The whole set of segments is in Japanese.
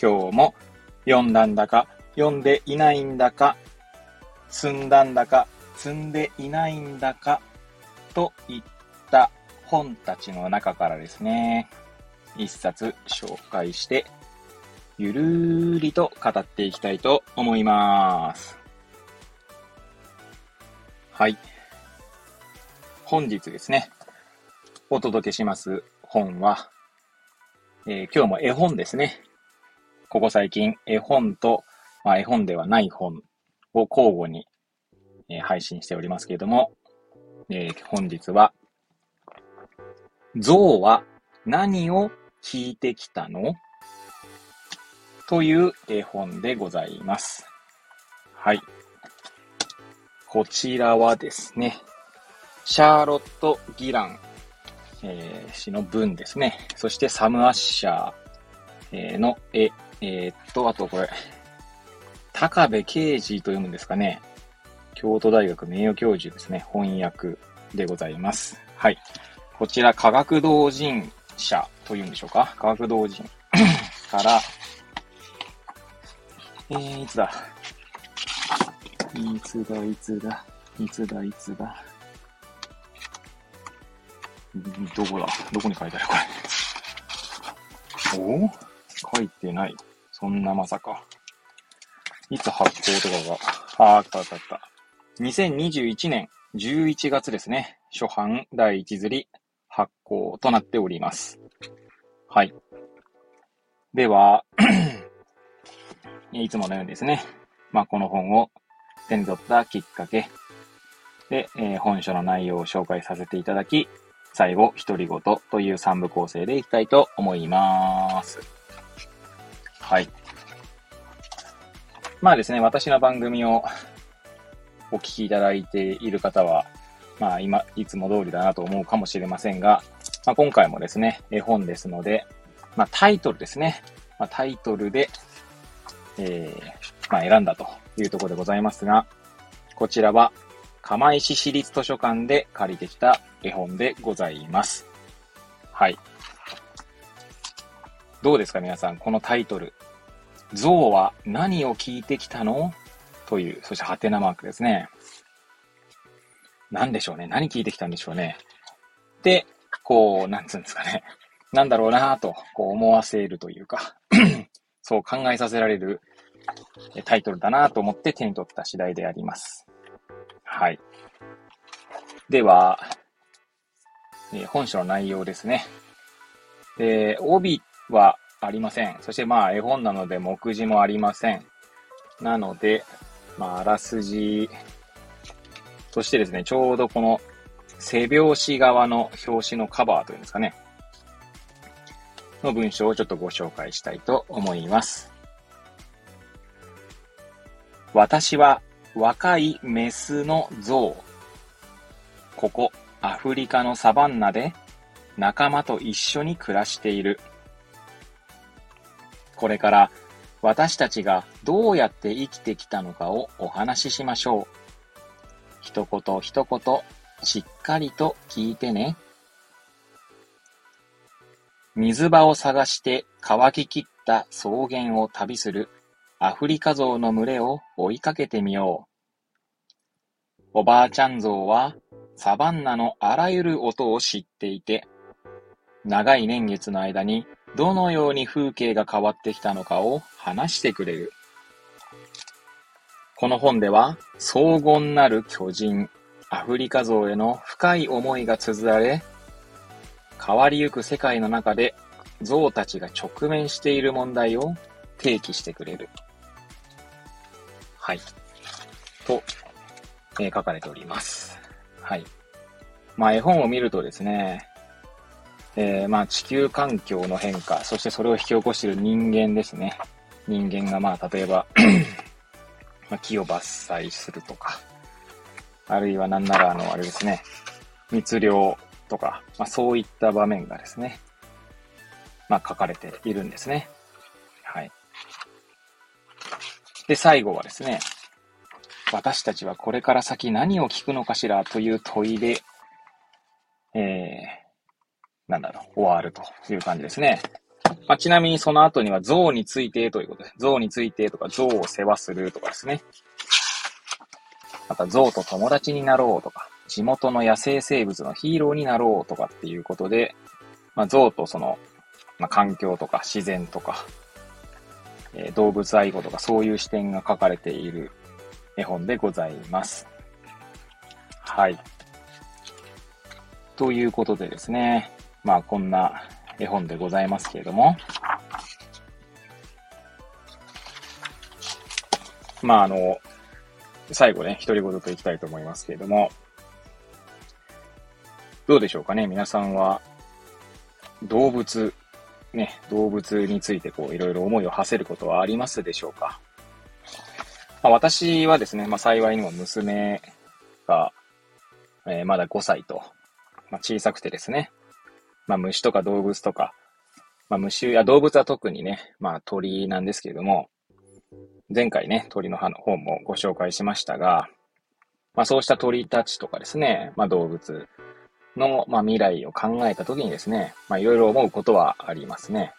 今日も読んだんだか、読んでいないんだか、積んだんだか、積んでいないんだか、といった本たちの中からですね、一冊紹介して、ゆるーりと語っていきたいと思います。はい。本日ですね、お届けします本は、えー、今日も絵本ですね。ここ最近、絵本と、まあ、絵本ではない本を交互に、えー、配信しておりますけれども、えー、本日は、象は何を聞いてきたの？という絵本でございます。はい。こちらはですね、シャーロット・ギラン、えー、氏の文ですね。そしてサム・アッシャー、えー、の絵、えー、っと、あとこれ、高部啓治と読むんですかね。京都大学名誉教授ですね。翻訳でございます。はい。こちら、科学同人者というんでしょうか。科学同人 から、えー、いつだいつだ、いつだ、いつだ、いつだ。どこだどこに書いてあるこれ。お？書いてない。そんなまさか。いつ発行とかが。あ、あったあったあった。2021年11月ですね。初版第1釣り発行となっております。はい。では、いつものようにですね。まあ、この本を手に取ったきっかけで、えー、本書の内容を紹介させていただき、最後、独り言という3部構成でいきたいと思います。はい。まあですね、私の番組をお聞きいただいている方は、まあ今、いつも通りだなと思うかもしれませんが、まあ今回もですね、絵本ですので、まあタイトルですね。まあタイトルで、えー、まあ選んだというところでございますが、こちらは、釜石市立図書館で借りてきた絵本でございます。はい。どうですか皆さん、このタイトル。象は何を聞いてきたの？という、そしてハテナマークですね。何でしょうね？何聞いてきたんでしょうね？で、こう、なんつうんですかね？なんだろうなぁと、こう思わせるというか そう考えさせられるタイトルだなと思って手に取った次第であります。はい。では、え本書の内容ですね。で、帯はありません。そしてまあ絵本なので目次もありません。なので、まああらすじそしてですね、ちょうどこの背表紙側の表紙のカバーというんですかね。の文章をちょっとご紹介したいと思います。私は若いメスの象。ここアフリカのサバンナで仲間と一緒に暮らしている。これから私たちがどうやって生きてきたのかをお話ししましょう。一言一言、しっかりと聞いてね。水場を探して乾ききった草原を旅するアフリカゾウの群れを追いかけてみよう。おばあちゃんゾウはサバンナのあらゆる音を知っていて、長い年月の間にどのように風景が変わってきたのかを話してくれる。この本では、荘厳なる巨人、アフリカ像への深い思いが綴られ、変わりゆく世界の中で象たちが直面している問題を提起してくれる。はい。と、えー、書かれております。はい。まあ、絵本を見るとですね、えー、まあ地球環境の変化、そしてそれを引き起こしている人間ですね。人間がまあ例えば ま木を伐採するとか、あるいは何ならあの、あれですね、密漁とか、まあそういった場面がですね、まあ書かれているんですね。はい。で、最後はですね、私たちはこれから先何を聞くのかしらという問いで、えー、なんだろう、終わるという感じですね。まあ、ちなみにその後には象についてということで。象についてとか象を世話するとかですね。また象と友達になろうとか、地元の野生生物のヒーローになろうとかっていうことで、まあ、象とその、まあ、環境とか自然とか、えー、動物愛護とかそういう視点が書かれている絵本でございます。はい。ということでですね、まあこんな絵本でございますけれども、まああの、最後ね、独り言といきたいと思いますけれども、どうでしょうかね、皆さんは、動物、ね、動物についてこう、いろいろ思いを馳せることはありますでしょうか？まあ、私はですね、まあ、幸いにも娘が、えー、まだ5歳と、まあ、小さくてですね、まあ、虫とか動物とか、まあ、虫や動物は特にね、まあ、鳥なんですけれども、前回ね、鳥の葉の方もご紹介しましたが、まあ、そうした鳥たちとかですね、まあ、動物の、まあ、未来を考えたときにですね、まあ、いろいろ思うことはありますね。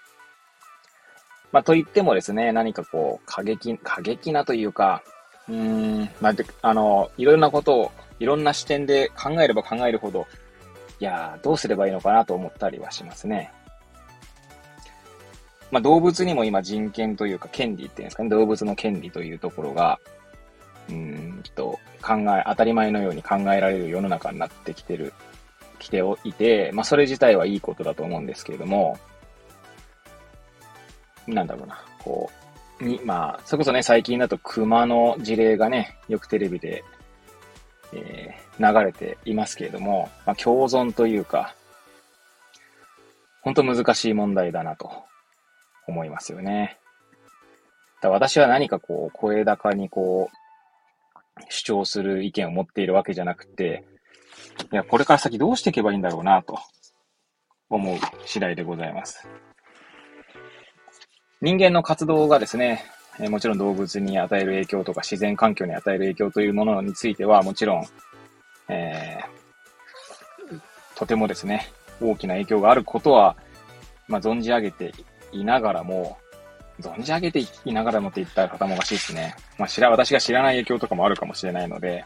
まあ、と言ってもですね、何かこう、過激、過激なというか、うーん、まあ、あの、いろんなことを、いろんな視点で考えれば考えるほど、いやー、どうすればいいのかなと思ったりはしますね。まあ、動物にも今人権というか権利っていうんですかね、動物の権利というところが、うんと、考え、当たり前のように考えられる世の中になってきてる、来ておいて、まあ、それ自体はいいことだと思うんですけれども、なんだろうな、こう、に、まあ、それこそね、最近だと熊の事例がね、よくテレビでえー、流れていますけれども、まあ、共存というか、本当難しい問題だなと思いますよね。だ私は何かこう、声高にこう、主張する意見を持っているわけじゃなくて、いや、これから先どうしていけばいいんだろうなと思う次第でございます。人間の活動がですね、えもちろん動物に与える影響とか自然環境に与える影響というものについてはもちろん、えー、とてもですね、大きな影響があることは、まあ、存じ上げていながらも、存じ上げていながらもって言ったら方もおかしいですね。まあ、知ら、私が知らない影響とかもあるかもしれないので、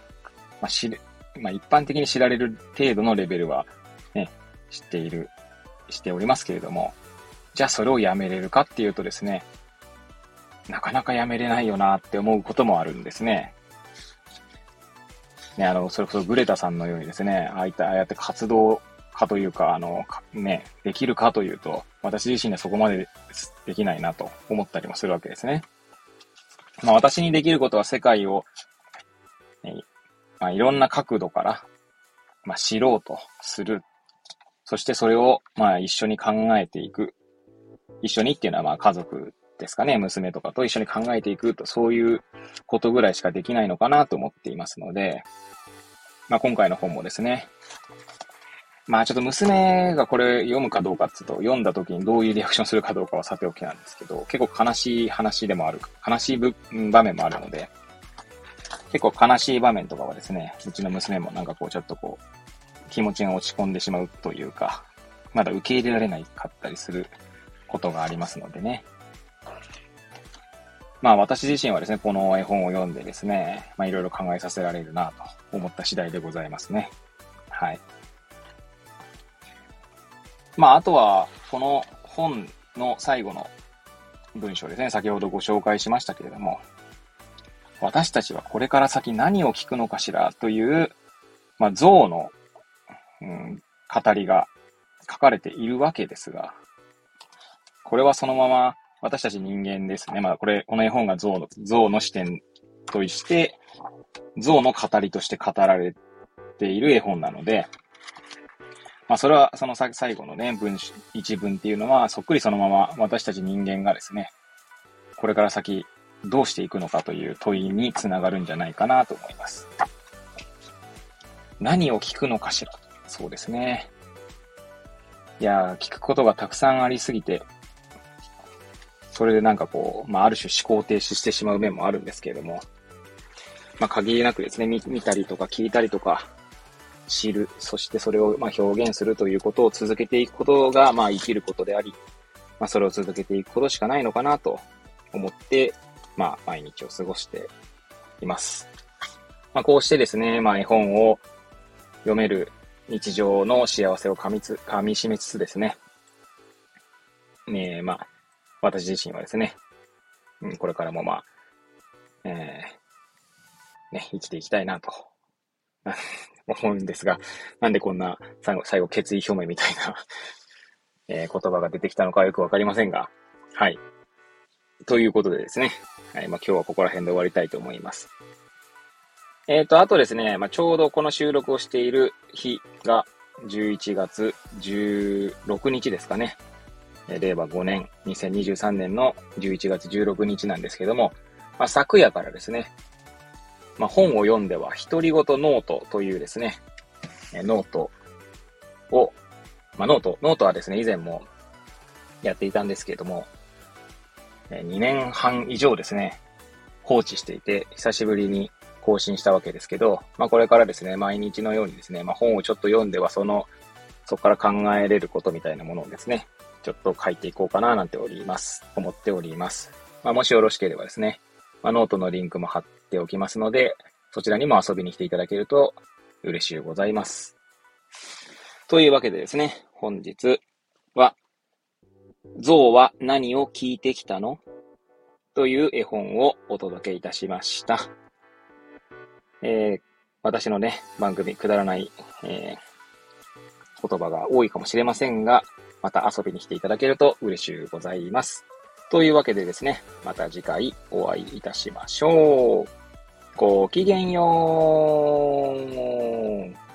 まあ、知る、まあ、一般的に知られる程度のレベルは、ね、知っている、しておりますけれども、じゃあそれをやめれるかっていうとですね、なかなかやめれないよなって思うこともあるんですね。ね、あの、それこそグレタさんのようにですね、ああいった、ああやって活動家というか、あの、ね、できるかというと、私自身でそこまでできないなと思ったりもするわけですね。まあ私にできることは世界を、ね、まあいろんな角度から、まあ知ろうとする。そしてそれを、まあ一緒に考えていく。一緒にっていうのはまあ家族ですかね、娘とかと一緒に考えていくと、そういうことぐらいしかできないのかなと思っていますので、まあ今回の本もですね、まあちょっと娘がこれ読むかどうかっていうと、読んだ時にどういうリアクションするかどうかはさておきなんですけど、結構悲しい話でもある、悲しい場面もあるので、結構悲しい場面とかはですね、うちの娘もなんかこうちょっとこう、気持ちが落ち込んでしまうというか、まだ受け入れられないかったりすることがありますのでね。まあ私自身はですね、この絵本を読んでですね、まあいろいろ考えさせられるなと思った次第でございますね。はい。まああとは、この本の最後の文章ですね、先ほどご紹介しましたけれども、私たちはこれから先何を聞くのかしらという、まあ象の、うん、語りが書かれているわけですが、これはそのまま私たち人間ですね。まあこれ、この絵本が象の、象の視点として、象の語りとして語られている絵本なので、まあ、それは、その最後のね、文、一文っていうのは、そっくりそのまま私たち人間がですね、これから先、どうしていくのかという問いにつながるんじゃないかなと思います。何を聞くのかしらそうですね。いや聞くことがたくさんありすぎて、それでなんかこう、まあ、ある種思考停止してしまう面もあるんですけれども、まあ、限りなくですね、見たりとか聞いたりとか、知る、そしてそれをま表現するということを続けていくことが、まあ、生きることであり、まあ、それを続けていくことしかないのかなと思って、まあ、毎日を過ごしています。まあ、こうしてですね、まあ、絵本を読める日常の幸せを噛みつ、噛み締めつつですね、ねえまあ、私自身はですね、うん、これからもまあ、えー、ね、生きていきたいなと、思うんですが、なんでこんな最後、最後決意表明みたいな えー、言葉が出てきたのかよくわかりませんが、はい。ということでですね、はい、まあ今日はここら辺で終わりたいと思います。えっ、ー、と、あとですね、まあちょうどこの収録をしている日が11月16日ですかね。令和5年、2023年の11月16日なんですけども、まあ、昨夜からですね、まあ、本を読んでは、独り言ノートというですね、ノートを、まあ、ノート、ノートはですね、以前もやっていたんですけれども、2年半以上ですね、放置していて、久しぶりに更新したわけですけど、まあ、これからですね、毎日のようにですね、まあ、本をちょっと読んでは、その、そこから考えれることみたいなものをですね、ちょっと書いていこうかななんております。思っております。まあ、もしよろしければですね、まあ、ノートのリンクも貼っておきますので、そちらにも遊びに来ていただけると嬉しいございます。というわけでですね、本日は、象は何を聞いてきたの？という絵本をお届けいたしました。えー、私のね、番組、くだらない、えー、言葉が多いかもしれませんが、また遊びに来ていただけると嬉しゅうございます。というわけでですね、また次回お会いいたしましょう。ごきげんよう。